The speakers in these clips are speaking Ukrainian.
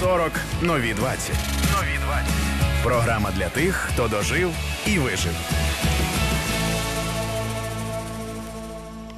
40 нові 20. Нові 20. Програма для тих, хто дожив і вижив.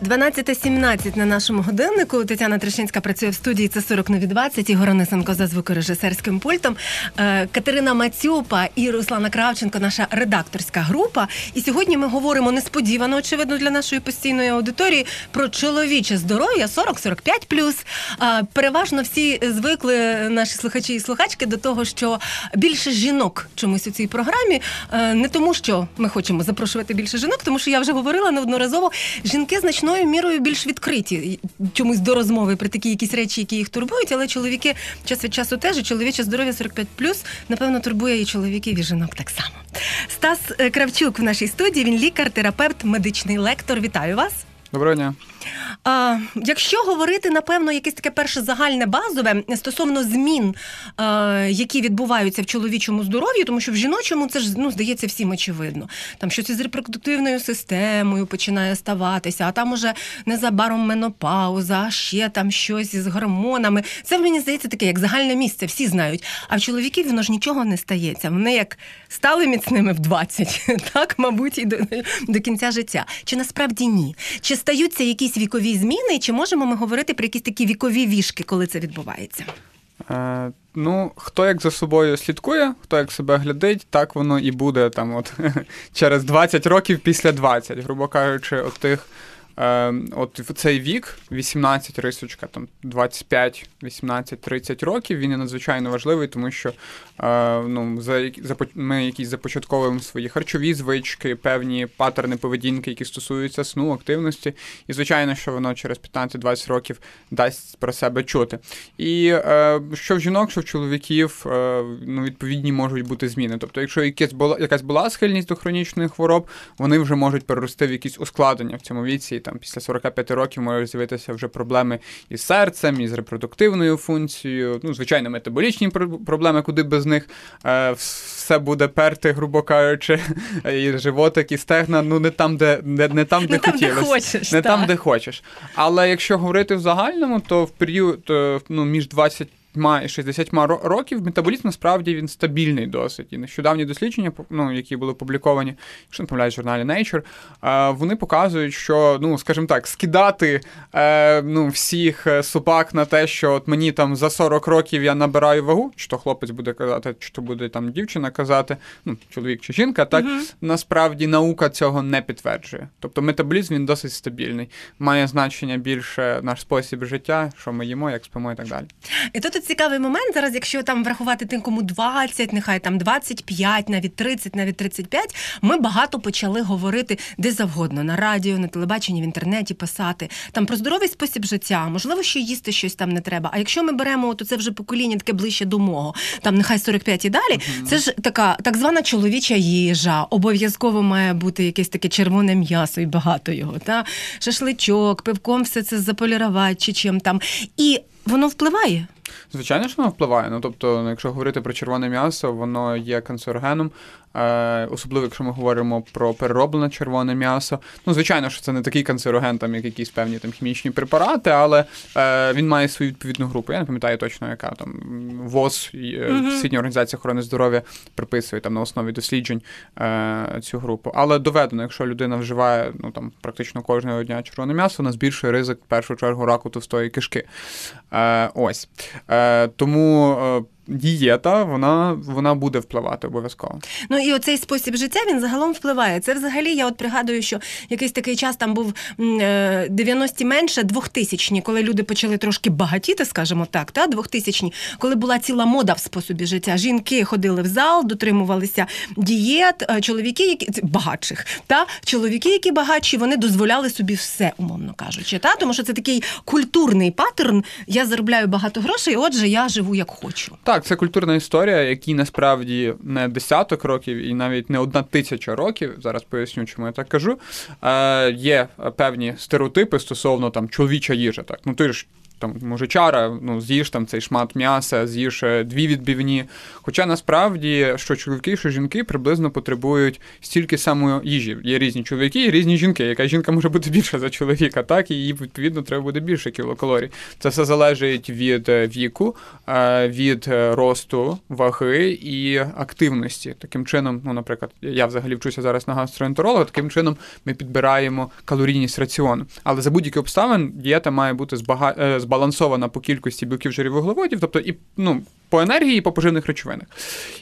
12.17 на нашому годиннику. Тетяна Трещинська працює в студії. Це 40 нові 20. Ігор Онисенко за звукорежисерським пультом. Е, Катерина Мацюпа і Руслана Кравченко, наша редакторська група. І сьогодні ми говоримо несподівано, очевидно, для нашої постійної аудиторії про чоловіче здоров'я 40-45+. Е, Переважно всі звикли наші слухачі і слухачки до того, що більше жінок чомусь у цій програмі. Е, Не тому, що ми хочемо запрошувати більше жінок, тому що я вже говорила неодноразово. Жінки значною мірою більш відкриті чомусь до розмови про такі якісь речі, які їх турбують, але чоловіки час від часу теж і чоловіче здоров'я 45+, напевно, турбує і чоловіків, і жінок так само. Стас е, Кравчук в нашій студії. Він лікар, терапевт, медичний лектор. Вітаю вас. Доброго дня. А, якщо говорити, напевно, якесь таке перше загальне базове стосовно змін, а, які відбуваються в чоловічому здоров'ї, тому що в жіночому це ж ну здається всім очевидно. Там щось із репродуктивною системою починає ставатися, а там уже незабаром менопауза, а ще там щось із гормонами. Це мені здається таке, як загальне місце, всі знають. А в чоловіків воно ж нічого не стається. Вони як стали міцними в 20, так мабуть, і до, до кінця життя. Чи насправді ні? Чи стаються якісь вікові зміни, чи можемо ми говорити про якісь такі вікові вішки, коли це відбувається? Е, ну, хто як за собою слідкує, хто як себе глядить, так воно і буде там от через 20 років після 20, грубо кажучи, от тих. Е, от в цей вік, 18 рисочка, там 25, 18, 30 років, він є надзвичайно важливий, тому що е, ну, за, за, ми якісь започатковуємо свої харчові звички, певні паттерни поведінки, які стосуються сну, активності. І, звичайно, що воно через 15-20 років дасть про себе чути. І е, що в жінок, що в чоловіків, е, ну, відповідні можуть бути зміни. Тобто, якщо якась була, якась була схильність до хронічних хвороб, вони вже можуть перерости в якісь ускладнення в цьому віці там після 45 років можуть з'явитися вже проблеми із серцем, із репродуктивною функцією. Ну, звичайно, метаболічні проблеми, куди без них е, все буде перти, грубо кажучи, і животик, і стегна. Ну не там, де не, не там, де не хотілося. Там, де хочеш, не так. там, де хочеш. Але якщо говорити в загальному, то в період ну, між 20 і 60 років метаболізм насправді він стабільний досить. І нещодавні дослідження, ну, які були опубліковані, якщо не помиляюсь, в журналі Nature, вони показують, що, ну, скажімо так, скидати ну, всіх собак на те, що от мені там за 40 років я набираю вагу, чи то хлопець буде казати, чи то буде там дівчина казати, ну, чоловік чи жінка, так uh-huh. насправді наука цього не підтверджує. Тобто метаболізм він досить стабільний, має значення більше наш спосіб життя, що ми їмо, як спимо і так далі. І тут цікавий момент зараз, якщо там врахувати тим, кому 20, нехай там 25, навіть 30, навіть 35, Ми багато почали говорити де завгодно на радіо, на телебаченні, в інтернеті писати там про здоровий спосіб життя. Можливо, що їсти щось там не треба. А якщо ми беремо, то це вже покоління таке ближче до мого, там нехай 45 і далі. Uh-huh. Це ж така так звана чоловіча їжа. Обов'язково має бути якесь таке червоне м'ясо і багато його. Та шашличок, пивком все це заполірувати чи чим там. І воно впливає. Звичайно, що воно впливає. Ну тобто, якщо говорити про червоне м'ясо, воно є канцерогеном. Особливо, якщо ми говоримо про перероблене червоне м'ясо. Ну, звичайно, що це не такий канцероген, там, як якісь певні там хімічні препарати, але е, він має свою відповідну групу. Я не пам'ятаю точно, яка там ВОЗ, uh-huh. Світня організація охорони здоров'я приписує там на основі досліджень е, цю групу. Але доведено, якщо людина вживає ну там практично кожного дня червоне м'ясо, вона збільшує ризик в першу чергу раку товстої кишки. Е, Ось тому дієта, вона вона буде впливати обов'язково. Ну і оцей спосіб життя він загалом впливає. Це взагалі я от пригадую, що якийсь такий час там був 90-ті е, менше, 2000-ні, коли люди почали трошки багатіти, скажімо так, та 2000-ні, коли була ціла мода в способі життя. Жінки ходили в зал, дотримувалися дієт, е, чоловіки, які багатших, та чоловіки, які багатші, вони дозволяли собі все, умовно кажучи. Та тому що це такий культурний паттерн. Я заробляю багато грошей, отже, я живу як хочу. Так. Так, це культурна історія, якій насправді не десяток років і навіть не одна тисяча років. Зараз поясню, чому я так кажу. Е, Є певні стереотипи стосовно там чоловіча їжа. Так, ну ти ж там мужичара, ну з'їж там цей шмат м'яса, з'їж е, дві відбивні. Хоча насправді що чоловіки, що жінки приблизно потребують стільки самої їжі. Є різні чоловіки, і різні жінки. Яка жінка може бути більша за чоловіка, так і їй відповідно треба буде більше кілокалорій. Це все залежить від е, віку, е, від росту ваги і активності. Таким чином, ну, наприклад, я взагалі вчуся зараз на гастроентеролога, таким чином ми підбираємо калорійність раціону. Але за будь-які обставин дієта має бути збага... збалансована по кількості білків жирів вуглеводів, тобто і ну по енергії і по поживних речовинах.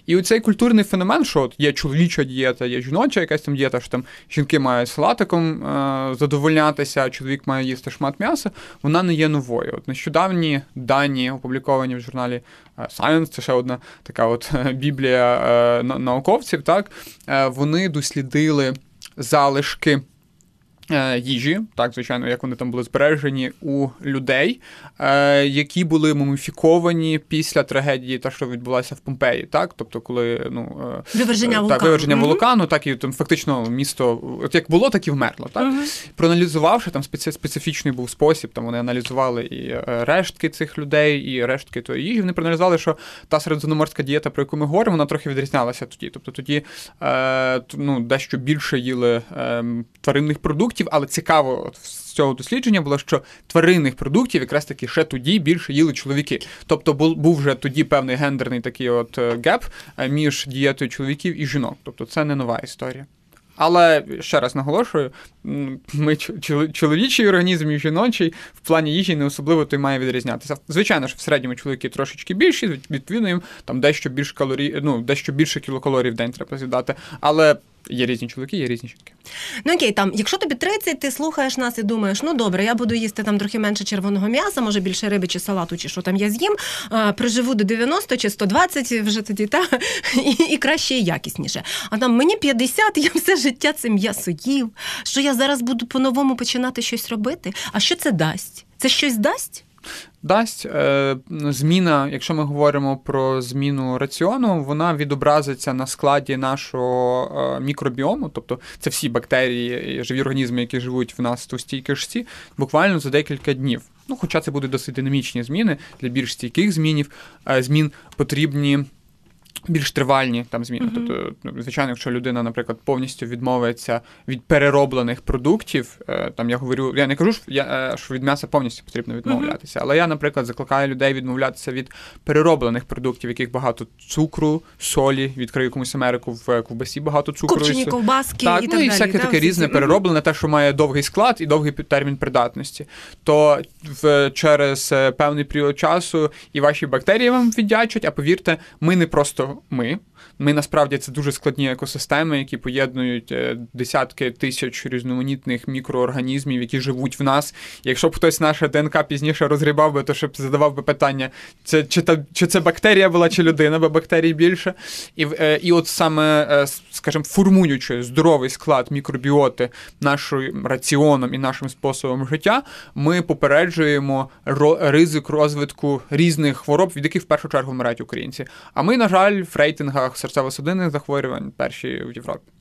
І оцей культурний феномен, що от є чоловіча дієта, є жіноча якась там дієта, що там жінки мають салатиком е- задовольнятися, а чоловік має їсти шмат м'яса, вона не є новою. От Нещодавні дані, опубліковані в журналі е, Science, це ще одна така от е, біблія науковців, так, вони дослідили залишки. Е, їжі, так, звичайно, як вони там були збережені у людей, е, які були муміфіковані після трагедії, та що відбулася в Помпеї, так, тобто, коли ну е, виверження вулкану, так, виверження mm-hmm. вулкану, так і там фактично місто, от як було, так і вмерло. Так mm-hmm. проаналізувавши там специфічний був спосіб, там вони аналізували і рештки цих людей, і рештки тої їжі. Вони проаналізували, що та середземноморська дієта, про яку ми говоримо, вона трохи відрізнялася тоді. Тобто тоді ну, дещо більше їли е, тваринних продуктів продуктів, але цікаво з цього дослідження було, що тваринних продуктів якраз таки ще тоді більше їли чоловіки. Тобто був вже тоді певний гендерний такий от е, геп е, між дієтою чоловіків і жінок. Тобто це не нова історія. Але ще раз наголошую, ми чоловічий організм і жіночий в плані їжі не особливо той має відрізнятися. Звичайно, що в середньому чоловіки трошечки більші, відповідно їм там дещо більше калорій, ну дещо більше кілокалорій в день треба з'їдати. Але Є різні чоловіки, є різні жінки. Ну окей, там, якщо тобі 30, ти слухаєш нас і думаєш, ну добре, я буду їсти там трохи менше червоного м'яса, може більше риби чи салату, чи що там я з'їм, а, проживу до 90 чи 120 вже тоді, та і, і краще і якісніше. А там мені 50, я все життя це м'ясо їв, що я зараз буду по-новому починати щось робити. А що це дасть? Це щось дасть? Дасть. Е, зміна, якщо ми говоримо про зміну раціону, вона відобразиться на складі нашого е, мікробіому, тобто це всі бактерії, живі організми, які живуть в нас в товстій кишці, буквально за декілька днів. Ну, хоча це будуть досить динамічні зміни для більш стійких змінів, е, змін потрібні більш тривальні там зміни. Mm-hmm. Тобто, ну, звичайно, якщо людина, наприклад, повністю відмовиться від перероблених продуктів, е, там я говорю, я не кажу, що я е, що від м'яса повністю потрібно відмовлятися, mm-hmm. але я, наприклад, закликаю людей відмовлятися від перероблених продуктів, в яких багато цукру, солі, відкрию комусь Америку в ковбасі багато цукру. Копчені ковбаски так, і ну, так і всяке далі, таке різне перероблене, те, що має довгий склад і довгий термін придатності. То в через е, певний період часу і ваші бактерії вам віддячать, а повірте, ми не просто ми. Ми насправді це дуже складні екосистеми, які поєднують е, десятки тисяч різноманітних мікроорганізмів, які живуть в нас. якщо б хтось наше ДНК пізніше розгрібав би, то щоб задавав би питання, це чи та чи це бактерія була, чи людина, бо бактерій більше. І е, і от саме, е, скажімо, формуючи здоровий склад мікробіоти нашим раціоном і нашим способом життя, ми попереджуємо ризик розвитку різних хвороб, від яких в першу чергу вмирають українці. А ми, на жаль, в рейтингах серцево-судинних захворювань перші в Європі.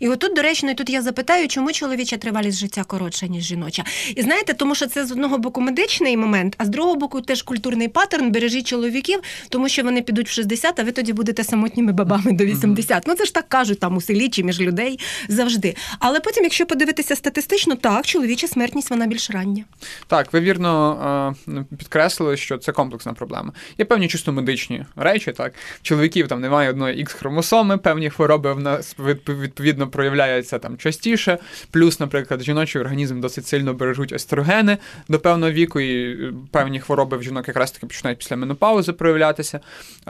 І отут, доречно, і тут я запитаю, чому чоловіча тривалість життя коротша, ніж жіноча. І знаєте, тому що це з одного боку медичний момент, а з другого боку теж культурний паттерн. Бережіть чоловіків, тому що вони підуть в 60, а ви тоді будете самотніми бабами до 80. Mm-hmm. Ну це ж так кажуть там у селі чи між людей завжди. Але потім, якщо подивитися статистично, так чоловіча смертність вона більш рання. Так, ви вірно підкреслили, що це комплексна проблема. Є певні чисто медичні речі. Так, чоловіків там немає одної ікс хромосоми, певні хвороби в нас від відповідно проявляється там частіше. Плюс, наприклад, жіночий організм досить сильно бережуть естрогени до певного віку, і е, певні хвороби в жінок якраз таки починають після менопаузи проявлятися.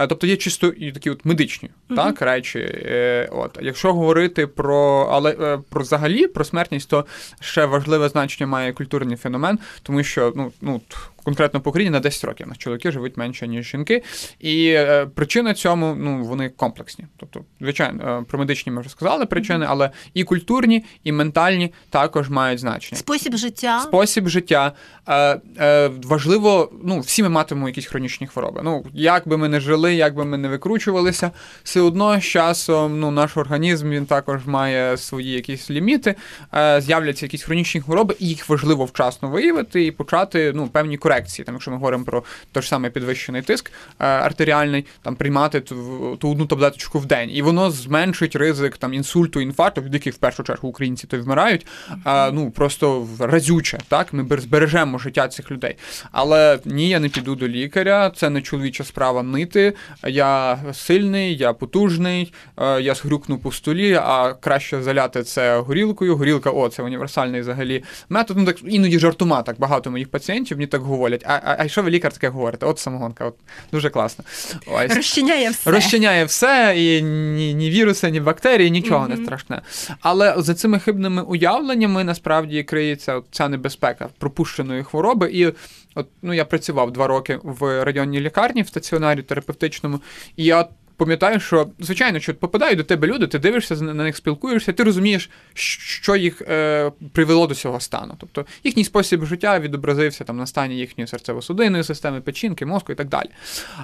Тобто є чисто і такі от медичні mm-hmm. так, речі. Е, от. Якщо говорити про але е, про взагалі про смертність, то ще важливе значення має культурний феномен, тому що ну, ну конкретно по Україні на 10 років. На чоловіки живуть менше, ніж жінки. І е, причини цьому ну, вони комплексні. Тобто, звичайно, е, про медичні ми вже сказали причини, але і культурні, і ментальні також мають значення. Спосіб життя. Спосіб життя. Е, е, Важливо, ну, всі ми матимемо якісь хронічні хвороби. Ну, як би ми не жили, як би ми не викручувалися, все одно з часом ну, наш організм він також має свої якісь ліміти, е, з'являться якісь хронічні хвороби, і їх важливо вчасно виявити і почати ну, певні корекції корекції. Там, якщо ми говоримо про той ж самий підвищений тиск е, артеріальний, там приймати ту, ту одну таблеточку в день, і воно зменшить ризик там інсульту, інфаркту, від яких в першу чергу українці то вмирають. А, ну просто разюче. Так, ми збережемо життя цих людей. Але ні, я не піду до лікаря, це не чоловіча справа нити. Я сильний, я потужний, е, я згрюкну по столі, а краще заляти це горілкою. Горілка, о, це універсальний взагалі метод. Ну так іноді жартома так багато моїх пацієнтів мені так говорять. А а, а що ви лікар таке говорите? От самогонка, от дуже класно. Ось. Розчиняє все. Розчиняє все, і ні ні віруси, ні бактерії, нічого mm-hmm. не страшне. Але за цими хибними уявленнями насправді криється ця небезпека пропущеної хвороби. І от ну я працював два роки в районній лікарні в стаціонарі терапевтичному, і я пам'ятаю, що звичайно, що попадають до тебе люди, ти дивишся на них, спілкуєшся, ти розумієш, що їх е, привело до цього стану. Тобто їхній спосіб життя відобразився там на стані їхньої серцево-судинної системи, печінки, мозку і так далі.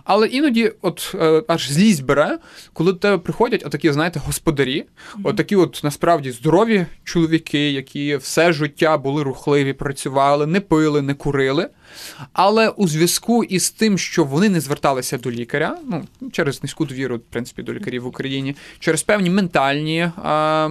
Але іноді, от е, аж злість бере, коли до тебе приходять отакі, знаєте, господарі, mm-hmm. отакі, от насправді здорові чоловіки, які все життя були рухливі, працювали, не пили, не курили. Але у зв'язку із тим, що вони не зверталися до лікаря, ну через низьку довіру, в принципі, до лікарів в Україні, через певні ментальні а,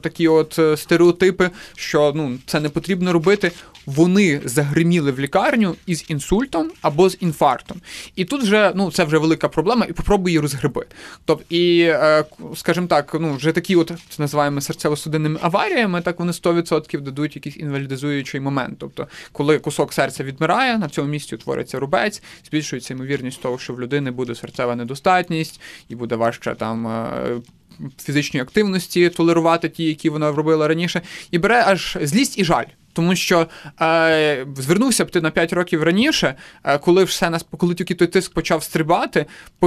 такі от е, стереотипи, що ну це не потрібно робити. Вони загриміли в лікарню із інсультом або з інфарктом. І тут вже ну це вже велика проблема, і попробуй її розгриби. Тобто, і, е, скажімо так, ну вже такі, от це називаємо серцево-судинними аваріями, так вони 100% дадуть якийсь інвалідизуючий момент. Тобто, коли кусок серця відмирає вмирає, на цьому місці утвориться рубець, збільшується ймовірність того, що в людини буде серцева недостатність і буде важче там. Фізичної активності толерувати ті, які вона робила раніше, і бере аж злість і жаль. Тому що е, звернувся б ти на 5 років раніше, е, коли все нас, коли тільки той тиск почав стрибати,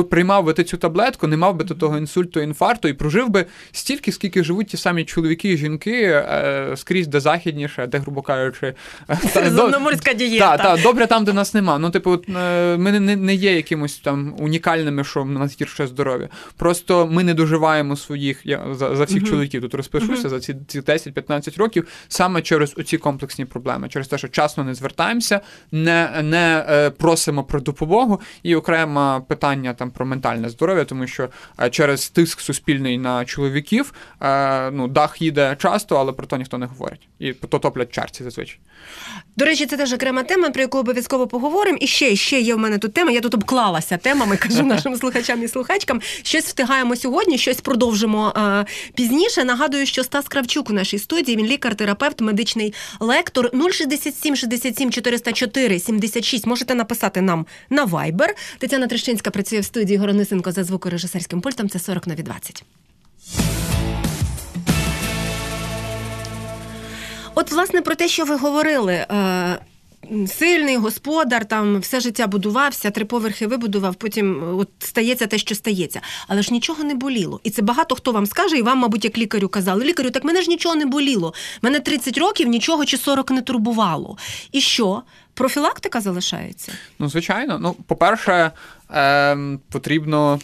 приймав би ти цю таблетку, не мав би до того інсульту, інфаркту і прожив би стільки, скільки живуть ті самі чоловіки і жінки е, скрізь де західніше, де, грубо кажучи, Земноморська дієта. Так, та, добре там, де нас нема. Ну, типу, е, ми не, не є якимось там унікальними, що в нас гірше здоров'я. Просто ми не доживаємо своїх я за, за всіх чоловіків. Тут розпишуся за ці, ці 10-15 років саме через оці комплекси комплексні проблеми через те, що часно не звертаємося, не не е, просимо про допомогу. І окреме питання там про ментальне здоров'я, тому що е, через тиск суспільний на чоловіків е, ну дах їде часто, але про то ніхто не говорить. І то топлять чарці зазвичай. До речі, це теж окрема тема, про яку обов'язково поговоримо. І ще ще є в мене тут тема. Я тут обклалася темами, кажу нашим слухачам і слухачкам. Щось встигаємо сьогодні, щось продовжимо е, пізніше. Нагадую, що Стас Кравчук у нашій студії він лікар-терапевт, медичний лектор 067 67 404 76. Можете написати нам на Viber. Тетяна Трещинська працює в студії Горонисенко за звукорежисерським пультом. Це 40 нові 20. От, власне, про те, що ви говорили. Е, Сильний господар, там все життя будувався, три поверхи вибудував, потім от стається те, що стається. Але ж нічого не боліло. І це багато хто вам скаже, і вам, мабуть, як лікарю казали. Лікарю, так мене ж нічого не боліло. Мене 30 років нічого чи 40 не турбувало. І що? Профілактика залишається? Ну, звичайно. Ну, по-перше, е, потрібно,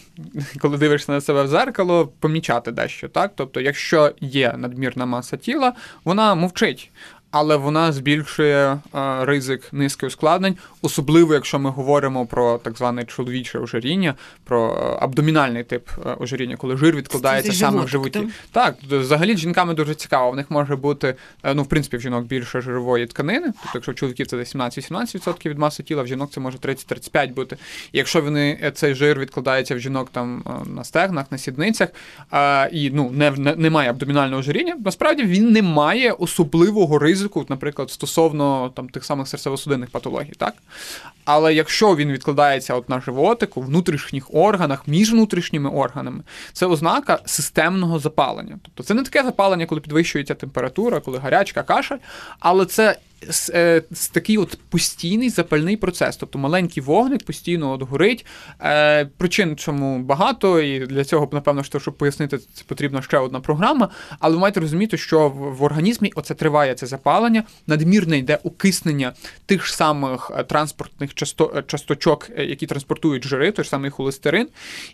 коли дивишся на себе в зеркало, помічати дещо. так? Тобто, якщо є надмірна маса тіла, вона мовчить але вона збільшує а, ризик низки ускладнень, особливо якщо ми говоримо про так зване чоловіче ожиріння, про абдомінальний тип ожиріння, коли жир відкладається саме в животі. Так, взагалі жінками дуже цікаво. В них може бути, е, ну в принципі, в жінок більше жирової тканини. Тобто, якщо в чоловіків це 17-18% від маси тіла, в жінок це може 30-35 бути. І якщо вони е, цей жир відкладається в жінок там е, на стегнах, на сідницях, а, і ну не, не немає абдомінального ожиріння, насправді він не має особливого ризику ризику, наприклад, стосовно там тих самих серцево-судинних патологій, так? Але якщо він відкладається от на животику, внутрішніх органах, між внутрішніми органами, це ознака системного запалення. Тобто це не таке запалення, коли підвищується температура, коли гарячка, кашель, але це Е, такий от постійний запальний процес, тобто маленький вогник постійно от горить. Е, причин чому багато, і для цього, напевно, що, щоб пояснити, це потрібна ще одна програма. Але ви маєте розуміти, що в організмі оце триває це запалення, надмірне йде окиснення тих ж самих е, транспортних часто, часточок, які транспортують жири, той ж самий холестерин.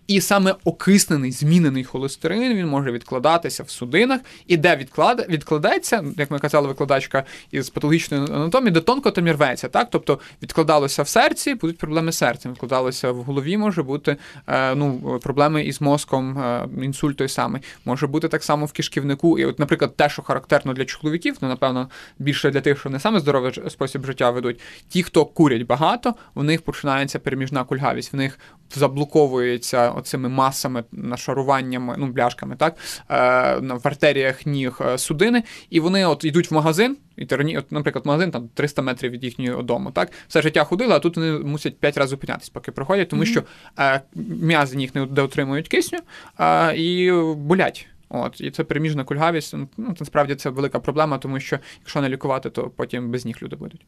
І саме окиснений, змінений холестерин він може відкладатися в судинах, і де відклад... відкладається, як ми казали, викладачка із патологічною медичної анатомії, де тонко там рветься, так? Тобто відкладалося в серці, будуть проблеми з серцем, відкладалося в голові, може бути е, ну, проблеми із мозком, е, інсульт той самий. Може бути так само в кишківнику. І, от, наприклад, те, що характерно для чоловіків, ну, напевно, більше для тих, що не саме здоровий спосіб життя ведуть. Ті, хто курять багато, у них починається переміжна кульгавість, в них заблоковується оцими масами, нашаруваннями, ну, бляшками, так, е, в артеріях ніг судини, і вони от йдуть в магазин. І тирані, от, наприклад, магазин там 300 метрів від їхнього дому. Так, все життя ходили, а тут вони мусять 5 разів зупинятись, поки приходять, тому mm-hmm. що е, м'язи їх не дотримують кисню е, і болять. От, І це переміжна кульгавість. Ну, насправді це велика проблема, тому що якщо не лікувати, то потім без них люди будуть.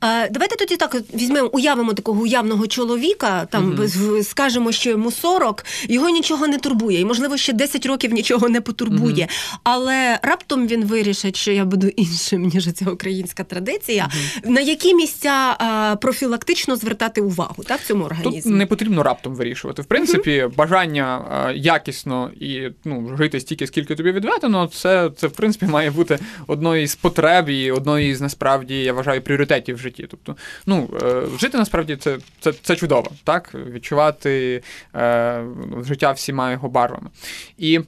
А, Давайте тоді так візьмемо, уявимо такого уявного чоловіка, там угу. скажемо, що йому 40, його нічого не турбує, і, можливо, ще 10 років нічого не потурбує. Угу. Але раптом він вирішить, що я буду іншим, ніж ця українська традиція. Угу. На які місця а, профілактично звертати увагу так, в цьому організмі? Тут не потрібно раптом вирішувати. В принципі, бажання а, якісно і ну, жити стільки скільки тобі відведено, це, це в принципі має бути одною з потреб і одною з насправді, я вважаю, пріоритетів в житті. Тобто, ну, е, жити насправді це це, це чудово, так? Відчувати е, життя всіма його барвами. І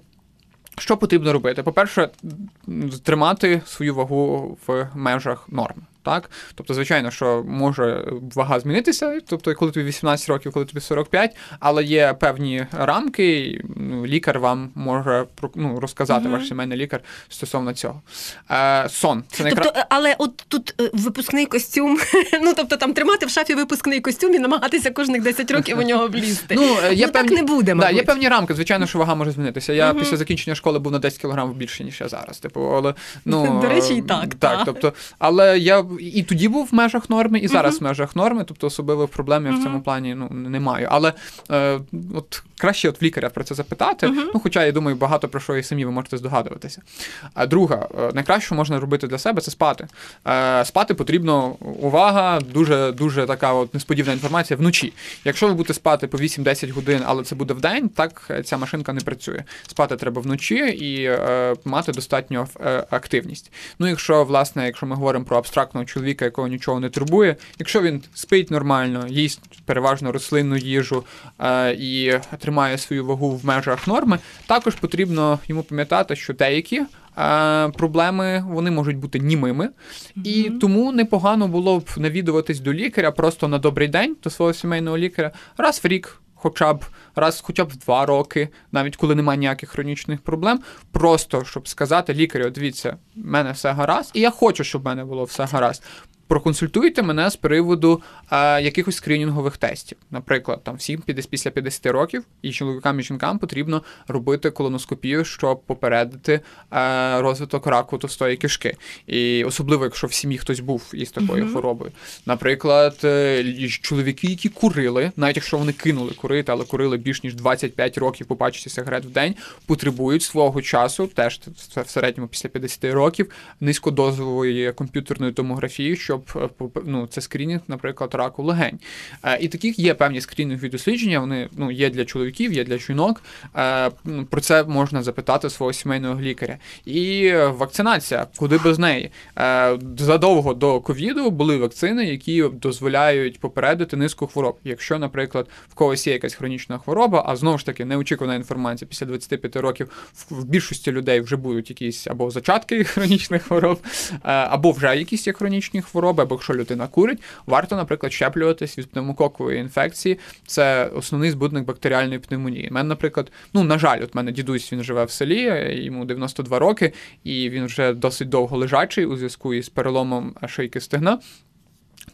що потрібно робити? По-перше, тримати свою вагу в межах норми. Так? Тобто, звичайно, що може вага змінитися, тобто, коли тобі 18 років, коли тобі 45, але є певні рамки, ну, лікар вам може ну, розказати, угу. ваш сімейний лікар стосовно цього. Е, Сон. Це найкра... Тобто, але от тут е, випускний костюм, ну тобто там тримати в шафі випускний костюм і намагатися кожних 10 років у нього влізти. Ну, е, є ну, певні... так не буде, мабуть. Да, Є певні рамки, звичайно, що вага може змінитися. Я угу. після закінчення школи був на 10 кг більше, ніж я зараз. Типу, але, ну, До речі, і так. Так, тобто, але я і тоді був в межах норми, і зараз uh-huh. в межах норми, тобто особливих проблем я uh-huh. в цьому плані ну, не маю. Але е, от краще от в лікаря про це запитати. Uh-huh. Ну, хоча я думаю, багато про що і самі ви можете здогадуватися. А друга, е, найкраще, що можна робити для себе, це спати. Е, Спати потрібно увага, дуже дуже така от несподівана інформація вночі. Якщо ви будете спати по 8-10 годин, але це буде в день, так ця машинка не працює. Спати треба вночі і е, мати достатньо е, активність. Ну, якщо, власне, якщо ми говоримо про абстрактного чоловіка, якого нічого не турбує, якщо він спить нормально, їсть переважно рослинну їжу е, і тримає свою вагу в межах норми, також потрібно йому пам'ятати, що деякі. Е, проблеми вони можуть бути німими, mm-hmm. і тому непогано було б навідуватись до лікаря просто на добрий день до свого сімейного лікаря раз в рік, хоча б раз, хоча б в два роки, навіть коли немає ніяких хронічних проблем, просто щоб сказати лікарю, дивіться, в мене все гаразд, і я хочу, щоб в мене було все гаразд проконсультуйте мене з приводу е, якихось скринінгових тестів. Наприклад, там всім після 50 років і чоловікам і жінкам потрібно робити колоноскопію, щоб попередити е, розвиток раку товстої кишки. І особливо, якщо в сім'ї хтось був із такою mm-hmm. хворобою. Наприклад, е, чоловіки, які курили, навіть якщо вони кинули курити, але курили більш ніж 25 років по пачці сигарет в день, потребують свого часу, теж в середньому після 50 років, низькодозової комп'ютерної томографії, щоб щоб е, ну, це скрінінг, наприклад, раку легень. Е, і таких є певні скрінінгові дослідження. Вони ну, є для чоловіків, є для жінок. Е, про це можна запитати свого сімейного лікаря. І вакцинація, куди без неї. Задовго до ковіду були вакцини, які дозволяють попередити низку хвороб. Якщо, наприклад, в когось є якась хронічна хвороба, а знову ж таки неочікувана інформація після 25 років в більшості людей вже будуть якісь або зачатки хронічних хвороб, або вже якісь є хронічні хвороби хвороби, або якщо людина курить, варто, наприклад, щеплюватись від пневмококової інфекції. Це основний збудник бактеріальної пневмонії. У мене, наприклад, ну на жаль, от мене дідусь він живе в селі, йому 92 роки, і він вже досить довго лежачий у зв'язку із переломом шийки стегна.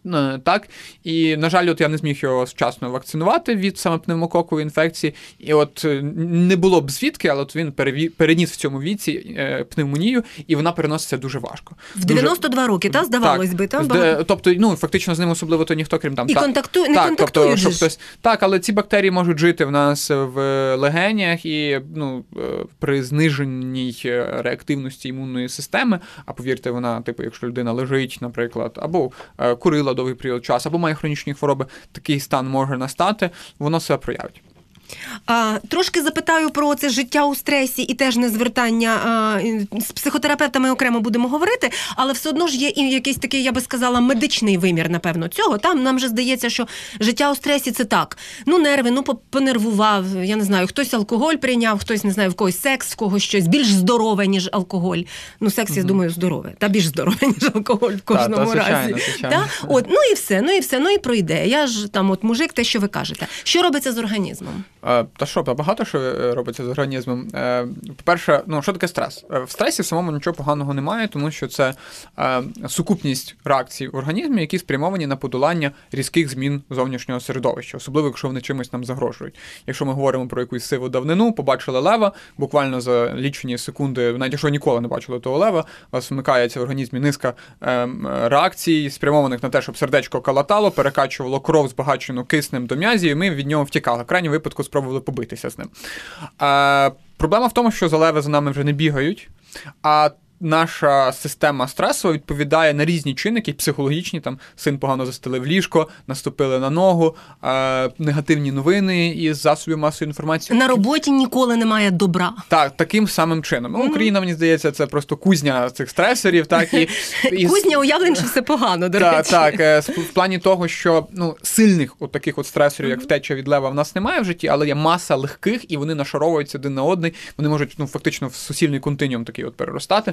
Е, так, і, на жаль, от я не зміг його вчасно вакцинувати від саме пневмококової інфекції. І от е, не було б звідки, але от він переніс в цьому віці е, пневмонію, і вона переноситься дуже важко. В 92 дуже... роки, та здавалось так, би, там Де, тобто, ну фактично з ним особливо то ніхто, крім там і так, контакту... не так, контактують тобто, щоб хтось так, але ці бактерії можуть жити в нас в легенях і ну при зниженій реактивності імунної системи. А повірте, вона, типу, якщо людина лежить, наприклад, або курила довгий період часу, або має хронічні хвороби, такий стан може настати, воно себе проявить. А, Трошки запитаю про це життя у стресі і теж не звертання а, з психотерапевтами окремо будемо говорити, але все одно ж є і якийсь такий, я би сказала, медичний вимір, напевно, цього. Там нам же здається, що життя у стресі це так. Ну, нерви, ну понервував. Я не знаю, хтось алкоголь прийняв, хтось не знаю, в когось секс, в когось щось більш здорове, ніж алкоголь. Ну, секс, я думаю, здорове, та більш здорове, ніж алкоголь в кожному та, та, звичайно, разі. звичайно. Та? От, ну і все, ну і все, ну і пройде. Я ж там, от мужик, те, що ви кажете. Що робиться з організмом? Е, Та що, та багато що е, робиться з організмом. Е, По-перше, ну що таке стрес? В стресі в самому нічого поганого немає, тому що це сукупність реакцій в організмі, які спрямовані на подолання різких змін зовнішнього середовища, особливо якщо вони чимось нам загрожують. Якщо ми говоримо про якусь сиву давнину, побачили лева, буквально за лічені секунди, навіть якщо ніколи не бачили того лева, у вас вмикається в організмі низка реакцій, спрямованих на те, щоб сердечко калатало, перекачувало кров, збагачену киснем до м'язів, і ми від нього втікали. Крайній випадку спробували побитися з ним. Е, проблема в тому, що за леви за нами вже не бігають. А наша система стресова відповідає на різні чинники, психологічні, там син погано застелив ліжко, наступили на ногу, е, негативні новини із засобів масової інформації. На роботі ніколи немає добра. Так, таким самим чином. Ну, Україна, мені здається, це просто кузня цих стресорів, так і, і Кузня уявлень, що все погано, до так, речі. так, е, с- в плані того, що ну сильних от таких от стресорів, як втеча від лева, в нас немає в житті, але є маса легких, і вони нашаровуються один на одний. Вони можуть ну фактично в суцільний континіум такий от переростати.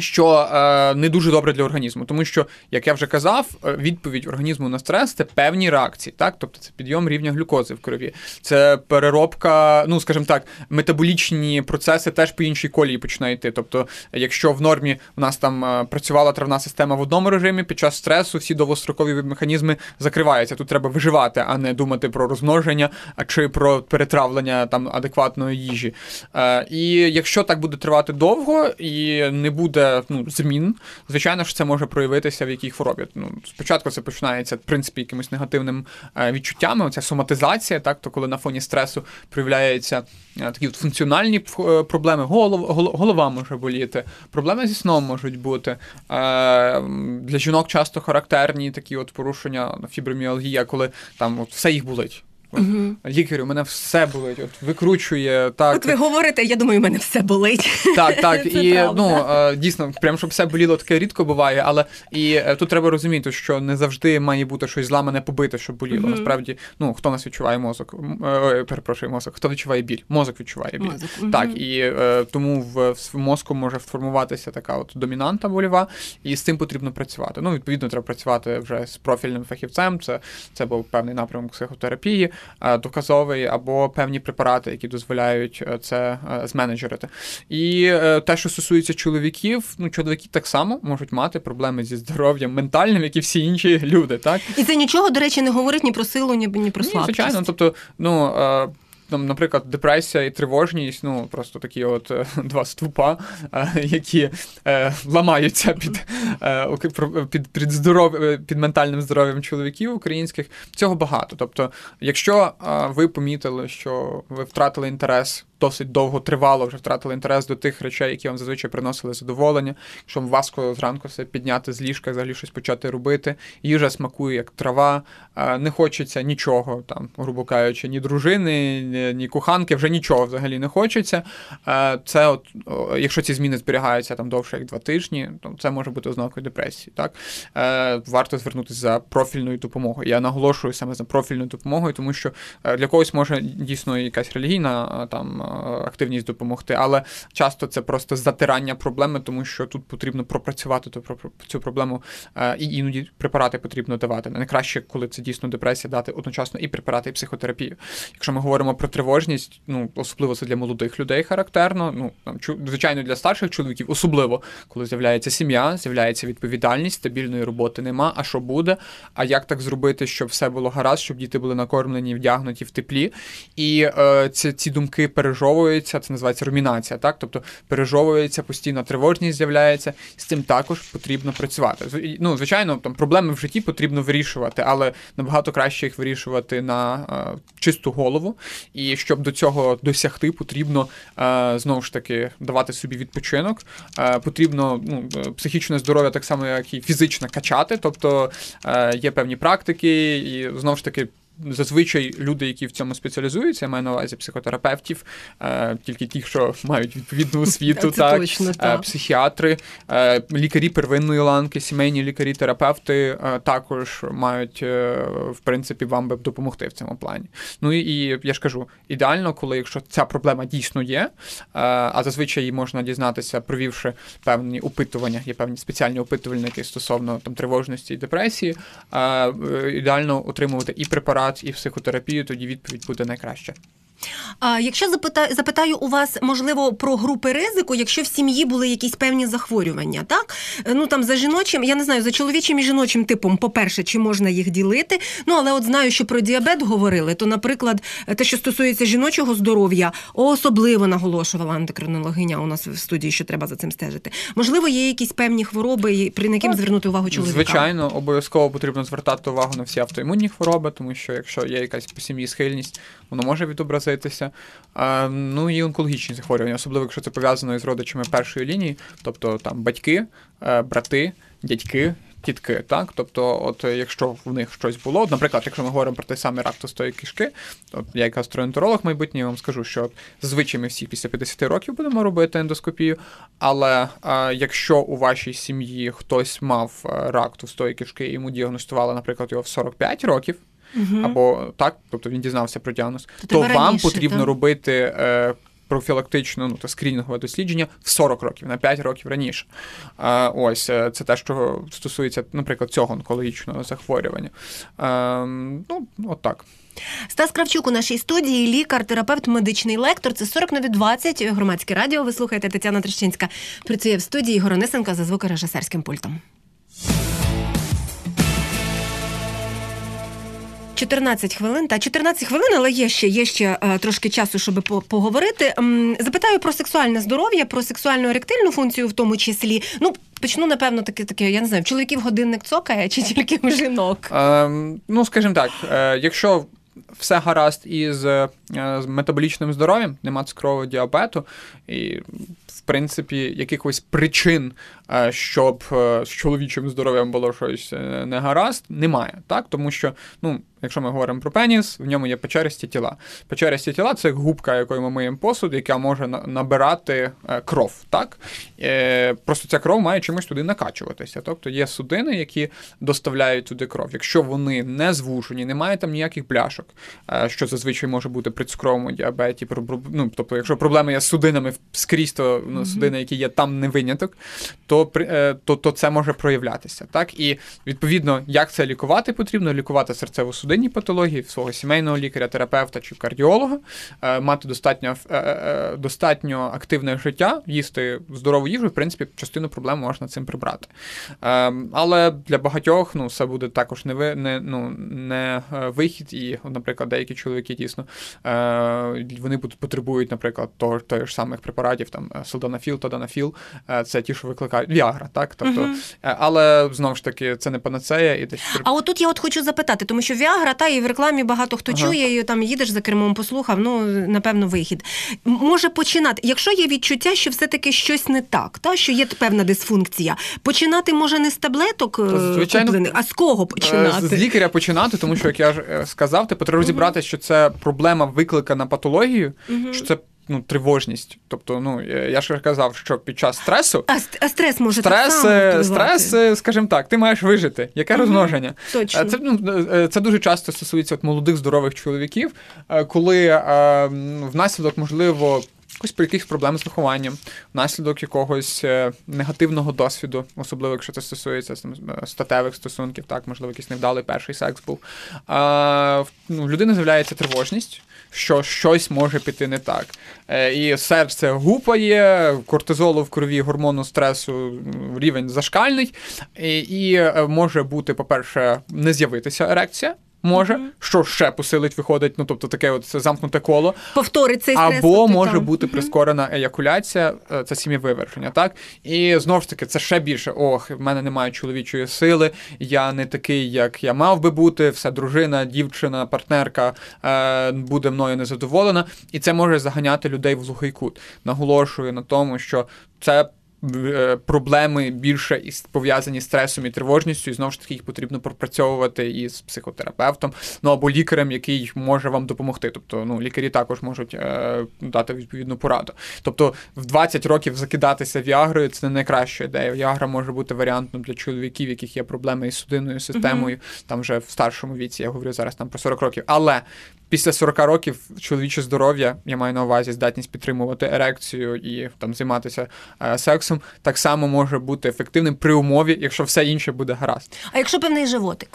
Що е, не дуже добре для організму, тому що, як я вже казав, е, відповідь організму на стрес це певні реакції, так, тобто це підйом рівня глюкози в крові, це переробка, ну скажімо так, метаболічні процеси теж по іншій колії починають йти. Тобто, якщо в нормі у нас там е, працювала травна система в одному режимі, під час стресу всі довгострокові механізми закриваються. Тут треба виживати, а не думати про розмноження чи про перетравлення там адекватної їжі. Е, і якщо так буде тривати довго і не буде ну, змін, звичайно ж це може проявитися в якій хворобі. Ну, спочатку це починається, в принципі, якимось негативним е, відчуттями. Оця соматизація, так, то коли на фоні стресу проявляються е, такі от функціональні е, проблеми, голов, гол- голова може боліти, проблеми зі сном можуть бути. Для жінок часто характерні такі от порушення фіброміалгія, коли там от все їх болить. От, Лікарю, у мене все болить, от викручує так. От ви говорите, я думаю, у мене все болить. Так, так. І правда. ну дійсно, прям щоб все боліло, таке рідко буває, але і е, тут треба розуміти, що не завжди має бути щось зламане, побите, щоб боліло. Мгм. Насправді, ну хто нас відчуває мозок? Е, перепрошую, мозок, хто відчуває біль? Мозок відчуває біль. Мозок. Так, і е, тому в, в мозку може сформуватися така от домінанта больова, і з цим потрібно працювати. Ну, відповідно, треба працювати вже з профільним фахівцем. Це, це був певний напрямок психотерапії, доказовий, або певні препарати, які дозволяють е, це е, зменеджерити. І е, те, що стосується чоловіків, ну чоловіки так само можуть мати проблеми зі здоров'ям ментальним, як і всі інші люди, так? І це нічого, до речі, не говорить ні про силу, ні, ні про Ні, звичайно, тобто, ну. Там, наприклад, депресія і тривожність, ну просто такі от е, два ступа, е, які е, ламаються під, під, під, здоров... під ментальним здоров'ям чоловіків українських. Цього багато. Тобто, якщо ви помітили, що ви втратили інтерес досить довго тривало, вже втратили інтерес до тих речей, які вам зазвичай приносили задоволення, якщо вам важко зранку все підняти з ліжка, взагалі щось почати робити, їжа смакує як трава, е, не хочеться нічого, там, грубо кажучи, ні дружини, ні, коханки, вже нічого взагалі не хочеться. Е, Це, от, якщо ці зміни зберігаються там довше як два тижні, то це може бути ознакою депресії. Так? Е, Варто звернутися за профільною допомогою. Я наголошую саме за профільною допомогою, тому що для когось може дійсно якась релігійна там активність допомогти, але часто це просто затирання проблеми, тому що тут потрібно пропрацювати ту, цю проблему, е, і іноді препарати потрібно давати. Найкраще, коли це дійсно депресія, дати одночасно і препарати, і психотерапію. Якщо ми говоримо про тривожність, ну особливо це для молодих людей характерно. Ну там звичайно для старших чоловіків, особливо коли з'являється сім'я, з'являється відповідальність, стабільної роботи нема. А що буде? А як так зробити, щоб все було гаразд, щоб діти були накормлені, вдягнуті в теплі? І е, ці, ці думки пережовуються, це називається румінація, так? Тобто пережовується, постійно тривожність з'являється, з цим також потрібно працювати. Ну, звичайно, там проблеми в житті потрібно вирішувати, але набагато краще їх вирішувати на е, чисту голову. І щоб до цього досягти, потрібно е, знову ж таки давати собі відпочинок. Е, потрібно ну, психічне здоров'я так само, як і фізичне качати. Тобто є певні практики, і знову ж таки. Зазвичай люди, які в цьому спеціалізуються, я маю на увазі психотерапевтів, е, тільки ті, що мають відповідну освіту, так, точно, е, так. психіатри, е, лікарі первинної ланки, сімейні лікарі, терапевти е, також мають в принципі вам би допомогти в цьому плані. Ну і, я ж кажу, ідеально, коли якщо ця проблема дійсно є, а зазвичай її можна дізнатися, провівши певні опитування, є певні спеціальні опитувальники стосовно там тривожності і депресії. Ідеально отримувати і препарат, і психотерапію, тоді відповідь буде найкраща. А якщо запитаю, запитаю у вас, можливо, про групи ризику, якщо в сім'ї були якісь певні захворювання, так? Ну там за жіночим, я не знаю, за чоловічим і жіночим типом, по-перше, чи можна їх ділити. Ну, але от знаю, що про діабет говорили, то, наприклад, те, що стосується жіночого здоров'я, особливо наголошувала ендокринологиня у нас в студії, що треба за цим стежити. Можливо, є якісь певні хвороби, при яким звернути увагу чоловіка. Звичайно, обов'язково потрібно звертати увагу на всі автоімунні хвороби, тому що якщо є якась по сім'ї схильність, воно може А, ну і онкологічні захворювання, особливо якщо це пов'язано із родичами першої лінії, тобто там батьки, е, брати, дядьки. Тітки, так, тобто, от якщо в них щось було, наприклад, якщо ми говоримо про той самий рак тостої кишки, от я як гастроентеролог майбутній вам скажу, що от, всі після 50 років будемо робити ендоскопію, але е, якщо у вашій сім'ї хтось мав е, рак товстої кишки і йому діагностували, наприклад, його в 45 років, або так, тобто він дізнався про діагноз, То то, вам раніше, потрібно так? робити. Е, Профілактичне ну, та скринінгове дослідження в 40 років, на 5 років раніше. А, ось е, це те, що стосується, наприклад, цього онкологічного захворювання. А, ну, от так. Стас Кравчук у нашій студії, лікар, терапевт, медичний лектор. Це 40 нові 20, громадське радіо. Ви слухаєте Тетяна Трещинська. Працює в студії Горонисенка за звукорежисерським пультом. 14 хвилин та 14 хвилин, але є ще є ще е, трошки часу, щоб поговорити. Запитаю про сексуальне здоров'я, про сексуальну еректильну функцію, в тому числі. Ну почну напевно таке, таке. Я не знаю, чоловіків годинник цокає чи тільки у жінок. Е, ну, скажімо так, е, якщо все гаразд із е, з метаболічним здоров'ям, нема цукрового діабету, і в принципі якихось причин, е, щоб е, з чоловічим здоров'ям було щось е, не гаразд, немає. Так? Тому що, ну, якщо ми говоримо про пеніс, в ньому є печеристі тіла. Печеристі тіла це губка, якою ми миємо посуд, яка може набирати е, кров. Так? Е, Просто ця кров має чимось туди накачуватися. Тобто є судини, які доставляють туди кров. Якщо вони не звужені, немає там ніяких бляшок, е, що зазвичай може бути при цукровому діабеті. про- Ну, тобто, якщо проблеми є з судинами скрізь, то ну, судини, які є там, не виняток, то, е, то, то це може проявлятися. Так? І відповідно, як це лікувати потрібно, лікувати серцево-судинні патології свого сімейного лікаря, терапевта чи кардіолога, е, мати достатньо, е, достатньо активне життя, їсти здорову їжу, в принципі, частину проблем можна цим прибрати. Е, але для багатьох ну, це буде також не, ви, не, ну, не вихід, і, наприклад, деякі чоловіки дійсно вони потребують, наприклад, того, того ж самих препаратів, там е, силденафіл, тоданафіл, е, це ті, що викликають Віагра, так? Тобто, е, але знову ж таки, це не панацея і десь А от тут я от хочу запитати, тому що Віагра, та і в рекламі багато хто Ага. чує, і там їдеш за кермом, послухав, ну напевно, вихід. Може починати, якщо є відчуття, що все-таки щось не так, та що є певна дисфункція, починати може не з таблеток, е, звичайно, куплених, а з кого Е, починати? З лікаря починати, тому що, як я ж е, сказав, типу, треба розібрати, що це проблема викликана патологією, що це ну, тривожність. Тобто, ну, я ж казав, що під час стресу. А, а стрес може так Стрес, само е, стрес, е, скажімо так, ти маєш вижити. Яке розмноження? Точно. Е, Це, ну, це дуже часто стосується от молодих здорових чоловіків, коли м, внаслідок, можливо, якось при якихось проблем з вихованням, внаслідок якогось негативного досвіду, особливо якщо це стосується там, статевих стосунків, так, можливо, якийсь невдалий перший секс був. в- ну, в людини з'являється тривожність. Що щось може піти не так. Е, І серце гупає, кортизолу в крові, гормону стресу рівень зашкальний, і, е, може бути, по-перше, не з'явитися ерекція. Може, що ще посилить, виходить, ну тобто таке от замкнуте коло. Повторить цей стрес. Або може там. бути прискорена еякуляція, е, це сім'євиверження, так? І знову ж таки, це ще більше. Ох, в мене немає чоловічої сили, я не такий, як я мав би бути, все дружина, дівчина, партнерка е, буде мною незадоволена. І це може заганяти людей в глухий кут. Наголошую на тому, що це. Е, проблеми більше із пов'язані з стресом і тривожністю, і знову ж таки їх потрібно пропрацьовувати із психотерапевтом, ну або лікарем, який може вам допомогти. Тобто, ну лікарі також можуть е, дати відповідну пораду. Тобто, в 20 років закидатися віагрою це не найкраща ідея. Віагра може бути варіантом для чоловіків, яких є проблеми із судинною системою. Mm-hmm. Там вже в старшому віці я говорю зараз там про 40 років. Але після 40 років чоловіче здоров'я, я маю на увазі здатність підтримувати ерекцію і там займатися е, сексом, так само може бути ефективним при умові, якщо все інше буде гаразд. А якщо певний животик?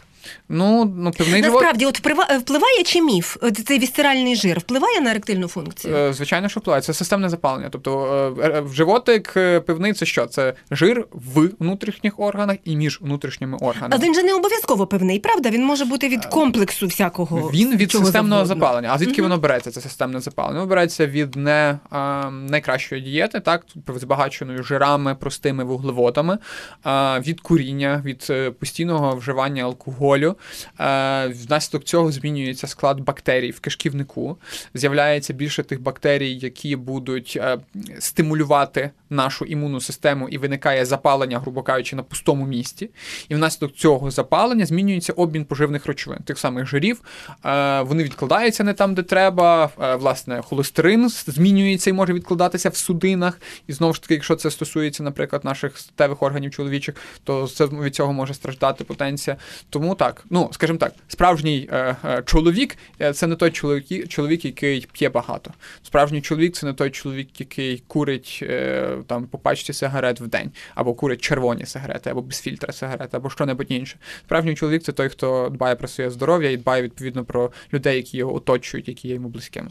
Ну, ну певний Насправді, от впливає чи міф? Цей вісцеральний жир впливає на еректильну функцію? Е, звичайно, що впливає. Це системне запалення. Тобто е, е, животик пивний це що? Це жир в внутрішніх органах і між внутрішніми органами. А він же не обов'язково пивний, правда? Він може бути від комплексу всякого. Він від системного завгодно. запалення. А звідки угу. воно береться? Це системне запалення? Воно береться від не а, найкращої дієти, так збагаченою жирами, простими вуглеводами, а, від куріння, від постійного вживання алкоголю алкоголю. Е, внаслідок цього змінюється склад бактерій в кишківнику. З'являється більше тих бактерій, які будуть е, стимулювати нашу імунну систему, і виникає запалення, грубо кажучи, на пустому місці. І внаслідок цього запалення змінюється обмін поживних речовин, тих самих жирів. Е, вони відкладаються не там, де треба. Власне, холестерин змінюється і може відкладатися в судинах. І знову ж таки, якщо це стосується, наприклад, наших статевих органів чоловічих, то від цього може страждати потенція. Тому так, ну скажімо так, справжній е, е, чоловік е, це не той чоловік, чоловік, який п'є багато. Справжній чоловік це не той чоловік, який курить е, там по пачці сигарет в день, або курить червоні сигарети, або без фільтра сигарети, або що-небудь інше. Справжній чоловік це той, хто дбає про своє здоров'я і дбає відповідно про людей, які його оточують, які є йому близькими.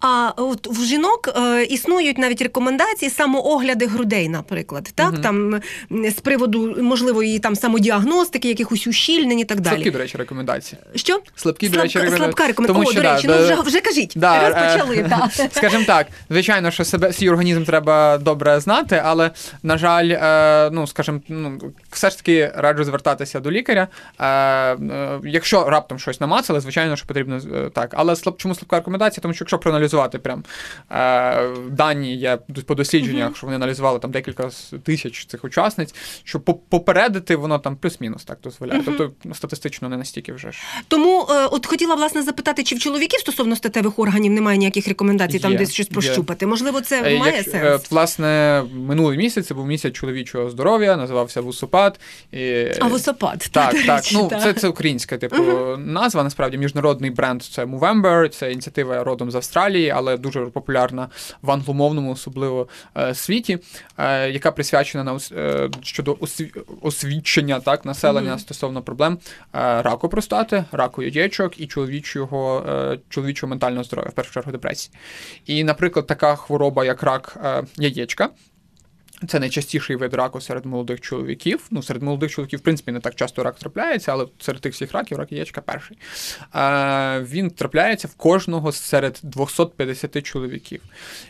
А от в жінок е, існують навіть рекомендації самоогляди грудей, наприклад, так угу. там з приводу можливої там самодіагностики, якихось ущільнень і так далі. Слабкі, до речі, рекомендації. Що слабкі Слаб... до речі, рекомендації. слабка рекомендація. О, що, до речі, да, ну вже вже кажіть. Да, Розпочали. Е... Да. Скажімо так, звичайно, що себе свій організм треба добре знати, але на жаль, е, ну скажімо, ну все ж таки раджу звертатися до лікаря. Е, е, якщо раптом щось намацали, звичайно, що потрібно е, так. Але слаб, чому слабка рекомендація? Тому що якщо проаналізувати прям е, дані є по дослідженнях, mm-hmm. що вони аналізували там декілька тисяч цих учасниць, щоб попередити воно там плюс-мінус так дозволяє. Mm-hmm. Тобто ну, статистично не настільки вже ж. Тому е, от хотіла власне запитати, чи в чоловіків стосовно статевих органів немає ніяких рекомендацій, є, там десь щось прощупати. Є. Можливо, це е, має Як, сенс? Е, власне, минулий місяць це був місяць чоловічого здоров'я, називався Вусопад. І... А Вусопад, так, так. так. Ну, Це це українська типу mm-hmm. назва. Насправді міжнародний бренд це Movember, це ініціатива родом з Австралії, але дуже популярна в англомовному, особливо е, світі, е, яка присвячена на е, щодо освідчення так населення mm-hmm. стосовно проблем раку простати, раку яєчок і чоловічого чоловічого ментального здоров'я, в першу чергу депресії. І, наприклад, така хвороба, як рак яєчка. Це найчастіший вид раку серед молодих чоловіків. Ну, серед молодих чоловіків, в принципі, не так часто рак трапляється, але серед тих всіх раків рак яєчка перший. Е, Він трапляється в кожного серед 250 чоловіків.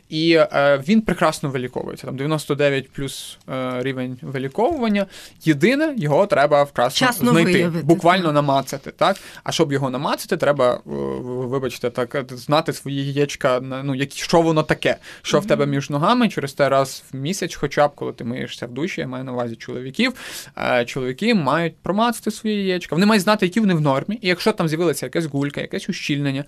І е, він прекрасно виліковується. Там 99 плюс е, рівень виліковування. Єдине, його треба вчасно Часно знайти, виявити. буквально намацати. Так? А щоб його намацати, треба, вибачте, так, знати свої яєчка, ну, які, що воно таке, що mm-hmm. в тебе між ногами через те раз в місяць, хоч хоча б коли ти миєшся в душі, я маю на увазі чоловіків. Е, чоловіки мають промацати свої яєчка. Вони мають знати, які вони в нормі. І якщо там з'явилася якась гулька, якесь ущільнення,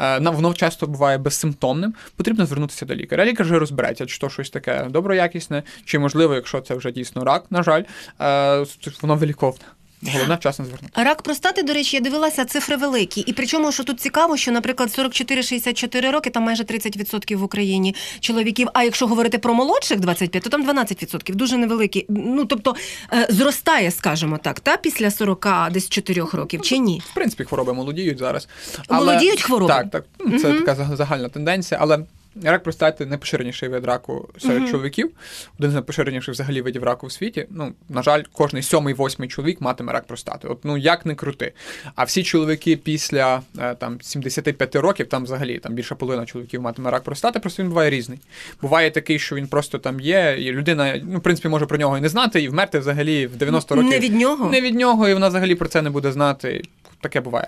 е, воно часто буває безсимптомним, потрібно звернутися до лікаря. Лікар вже розбереться, чи то щось таке доброякісне, чи можливо, якщо це вже дійсно рак, на жаль, е, воно виліковне. Головне вчасно звернути. Рак простати, до речі, я дивилася цифри великі. І причому, що тут цікаво, що, наприклад, 44-64 роки, там майже 30% в Україні чоловіків. А якщо говорити про молодших 25, то там 12%, дуже невеликі. Ну тобто е, зростає, скажімо так, та після 40 десь 4 років чи ні? В принципі, хвороби молодіють зараз. Але... Молодіють хвороби? Так, так. Ну, це угу. така загальна тенденція, але. Рак простати найпоширеніший вид раку серед uh-huh. чоловіків, один з найпоширеніших взагалі видів раку в світі. Ну, на жаль, кожний сьомий, восьмий чоловік матиме рак простати. От ну як не крути. А всі чоловіки після е, там 75 років, там взагалі там більша половина чоловіків матиме рак простати, просто він буває різний. Буває такий, що він просто там є, і людина, ну, в принципі, може про нього і не знати, і вмерти взагалі в 90 років не від нього. Не від нього, і вона взагалі про це не буде знати. Таке буває.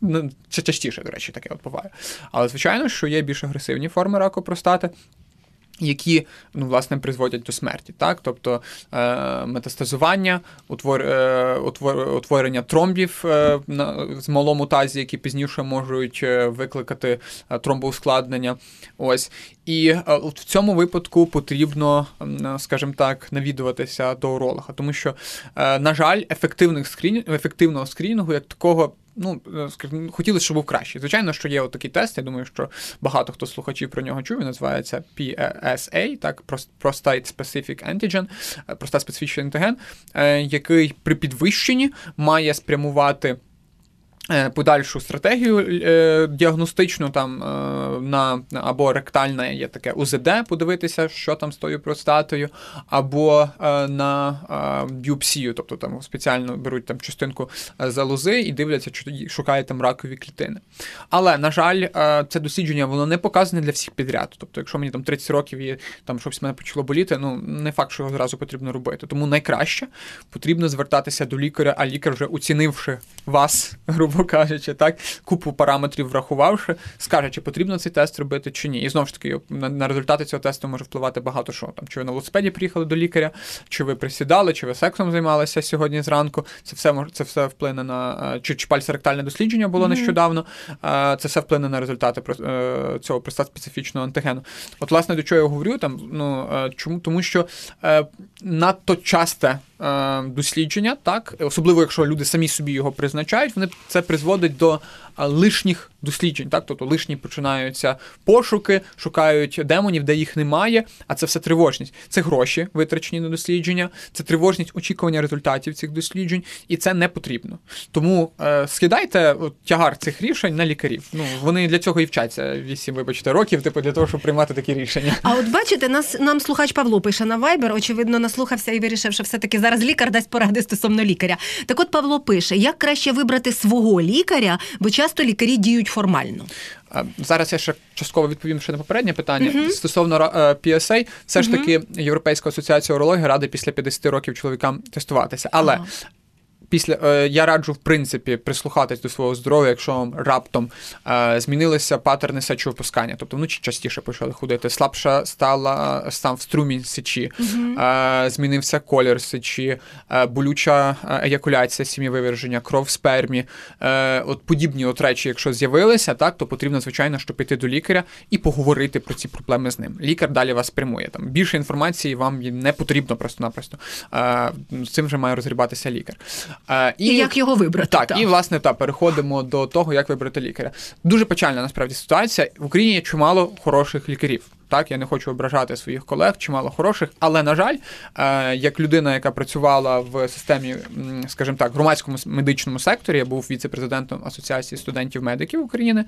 Ну, Це частіше, до речі, таке от буває. Але, звичайно, що є більш агресивні форми раку простати. Які ну, власне призводять до смерті, так, тобто е, метастазування, утвор, е, утвор, утворення тромбів е, на в малому тазі, які пізніше можуть е, викликати е, тромбоускладнення. Ось. І е, в цьому випадку потрібно, скажімо так, навідуватися до уролога, тому що, на жаль, ефективних скрін... ефективного скрінінгу як такого ну, е, хотілося, щоб був кращий. Звичайно, що є отакий тест. Я думаю, що багато хто слухачів про нього чув. Він називається PSA, так, Prostate Specific Antigen, проста специфічний антиген, який при підвищенні має спрямувати. Е, подальшу стратегію е, діагностичну там е, на або ректальне є таке УЗД, подивитися, що там з тою простатою, або на біопсію, тобто там спеціально беруть там частинку залози і дивляться, чи шукають там ракові клітини. Але, на жаль, це дослідження воно не показане для всіх підряд. Тобто, якщо мені там 30 років і там щось мене почало боліти, ну не факт, що його зразу потрібно робити. Тому найкраще потрібно звертатися до лікаря, а лікар вже оцінивши вас, грубо грубо кажучи, так, купу параметрів врахувавши, скаже, чи потрібно цей тест робити, чи ні. І знову ж таки, на, результати цього тесту може впливати багато що. Там, Чи ви на велосипеді приїхали до лікаря, чи ви присідали, чи ви сексом займалися сьогодні зранку. Це все може це все вплине на чи, чи пальцеректальне дослідження було mm-hmm. нещодавно. Це все вплине на результати е, цього простат специфічного антигену. От, власне, до чого я говорю, там ну е, чому? Тому що е, надто часте Е, дослідження, так особливо якщо люди самі собі його призначають, вони це призводить до е, лишніх досліджень. Так, тобто лишні починаються пошуки, шукають демонів, де їх немає. А це все тривожність. Це гроші витрачені на дослідження, це тривожність очікування результатів цих досліджень, і це не потрібно. Тому е, скидайте от, тягар цих рішень на лікарів. Ну вони для цього і вчаться вісім, вибачте, років, типу для того, щоб приймати такі рішення. А от бачите, нас нам слухач Павло пише на Viber, очевидно, наслухався і вирішив, що все таки зараз зараз лікар дасть поради стосовно лікаря. Так от Павло пише: як краще вибрати свого лікаря, бо часто лікарі діють формально. Зараз я ще частково відповім ще на попереднє питання uh-huh. стосовно PSA, все ж таки Європейська асоціація урології ради після 50 років чоловікам тестуватися. Але uh-huh після е, я раджу в принципі прислухатись до свого здоров'я, якщо вам раптом е, змінилися патерни сечовипускання, тобто вночі частіше почали ходити, слабша стала став струмінь сечі, е, змінився колір сечі, е, болюча е, еякуляція, сім'євиверження, кров в спермі. Е, от подібні от речі, якщо з'явилися, так то потрібно звичайно що піти до лікаря і поговорити про ці проблеми з ним. Лікар далі вас прямує. Там більше інформації вам не потрібно просто-напросто. З цим вже має розгрібатися лікар. І, і як його вибрати? Так, так, і власне та переходимо до того, як вибрати лікаря. Дуже печальна насправді ситуація. В Україні є чимало хороших лікарів. Так, я не хочу ображати своїх колег, чимало хороших, але на жаль, е, як людина, яка працювала в системі, скажімо так, громадському медичному секторі, я був віце-президентом Асоціації студентів-медиків України.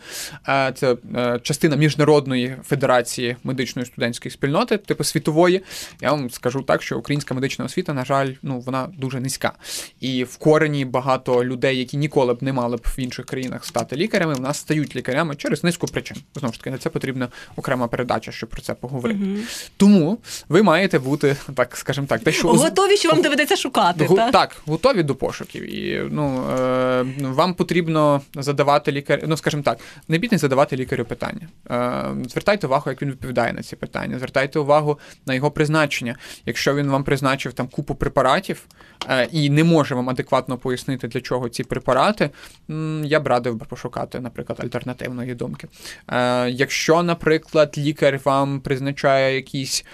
Е, це е, частина міжнародної федерації медичної студентської спільноти, типу світової. Я вам скажу так, що українська медична освіта, на жаль, ну вона дуже низька. І в корені багато людей, які ніколи б не мали б в інших країнах стати лікарями, в нас стають лікарями через низку причин. Знову ж таки, на це потрібна окрема передача, щоб про це поговорити. Угу. Тому ви маєте бути, так скажімо так, те, що готові, що вам доведеться шукати. Гу... Так? так, готові до пошуків. І ну е, вам потрібно задавати лікар, ну скажімо так, не бідне задавати лікарю питання. Е, Звертайте увагу, як він відповідає на ці питання. Звертайте увагу на його призначення. Якщо він вам призначив там купу препаратів е, і не може вам адекватно пояснити, для чого ці препарати, м, я б радив би пошукати, наприклад, альтернативної думки. Е, Якщо, наприклад, лікар вам вам призначає якісь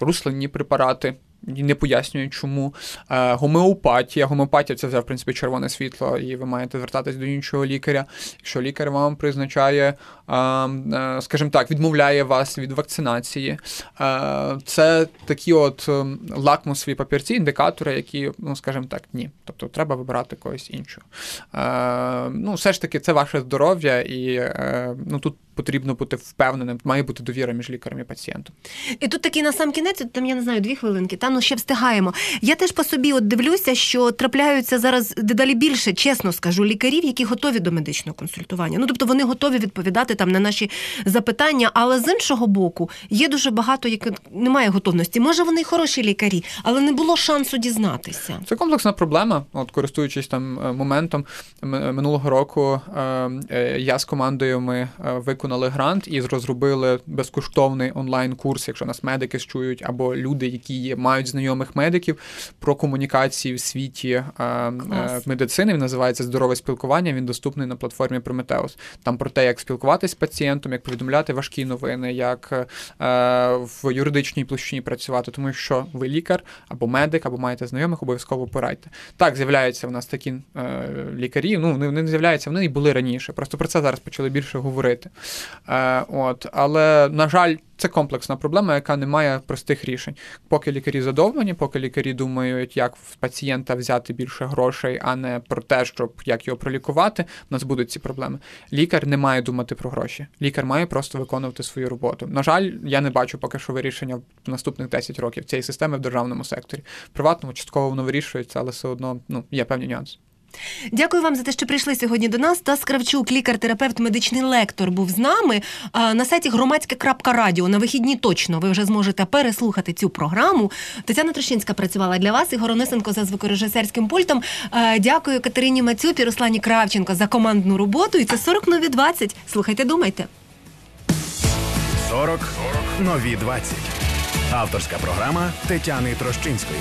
руслинні препарати. Не пояснює, чому е, гомеопатія. Гомеопатія це вже, в принципі, червоне світло, і ви маєте звертатись до іншого лікаря. Якщо лікар вам призначає, е, е, скажімо так, відмовляє вас від вакцинації. Це такі от лакмусові папірці, індикатори, які, ну, скажімо так, ні. Тобто треба вибирати когось іншого. Ну, все ж таки, це ваше здоров'я, і ну, тут потрібно бути впевненим, має бути довіра між лікарем і пацієнтом. І тут такий на сам кінець, там я не знаю, дві хвилинки, та ну ще встигаємо. Я теж по собі от дивлюся, що трапляються зараз дедалі більше, чесно скажу, лікарів, які готові до медичного консультування. Ну тобто вони готові відповідати там на наші запитання, але з іншого боку є дуже багато, яких немає готовності. Може, вони й хороші лікарі, але не було шансу дізнатися. Це комплексна проблема. От користуючись там е, моментом минулого року, е, е, я з командою ми виконали виконали грант і розробили безкоштовний онлайн-курс, якщо нас медики чують, або люди, які є, мають знайомих медиків про комунікації в світі е, е, медицини. Він називається Здорове спілкування. Він доступний на платформі Prometheus. Там про те, як спілкуватися з пацієнтом, як повідомляти важкі новини, як е, в юридичній площині працювати, тому що ви лікар або медик, або маєте знайомих, обов'язково порадьте. Так, з'являються в нас такі е, лікарі. Ну вони не з'являються, вони і були раніше. Просто про це зараз почали більше говорити. Е, от, але на жаль. Це комплексна проблема, яка не має простих рішень. Поки лікарі задоволені, поки лікарі думають, як в пацієнта взяти більше грошей, а не про те, щоб як його пролікувати, у нас будуть ці проблеми. Лікар не має думати про гроші. Лікар має просто виконувати свою роботу. На жаль, я не бачу поки що вирішення в наступних 10 років цієї системи в державному секторі. В приватному частково воно вирішується, але все одно ну є певні нюанси. Дякую вам за те, що прийшли сьогодні до нас. Тас Кравчук, лікар-терапевт, медичний лектор, був з нами на сайті громадське.радіо. На вихідні точно ви вже зможете переслухати цю програму. Тетяна Трощинська працювала для вас. Ігор Онисенко за звукорежисерським пультом. Дякую Катерині Мацюпі, Руслані Кравченко за командну роботу. І це 40 нові 20. Слухайте, думайте. 40 нові 20. Авторська програма Тетяни Трощинської.